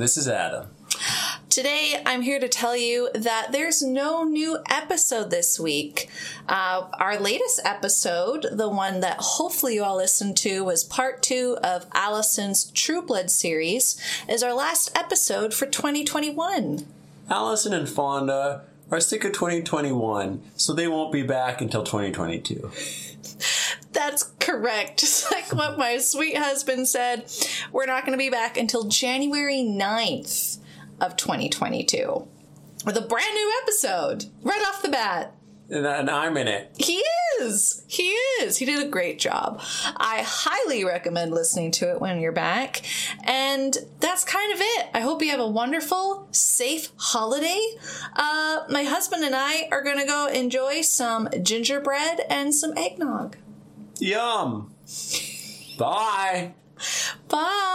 this is Adam. Today, I'm here to tell you that there's no new episode this week. Uh, our latest episode, the one that hopefully you all listened to, was part two of Alison's True Blood series, is our last episode for 2021. Alison and Fonda are sick of 2021, so they won't be back until 2022. That's correct. Just like what my sweet husband said, we're not going to be back until January 9th of 2022 with a brand new episode right off the bat. And, I'm in it. He is. He is. He did a great job. I highly recommend listening to it when you're back. And that's kind of it. I hope you have a wonderful, safe holiday. Uh, my husband and I are going to go enjoy some gingerbread and some eggnog. Yum. Bye. Bye.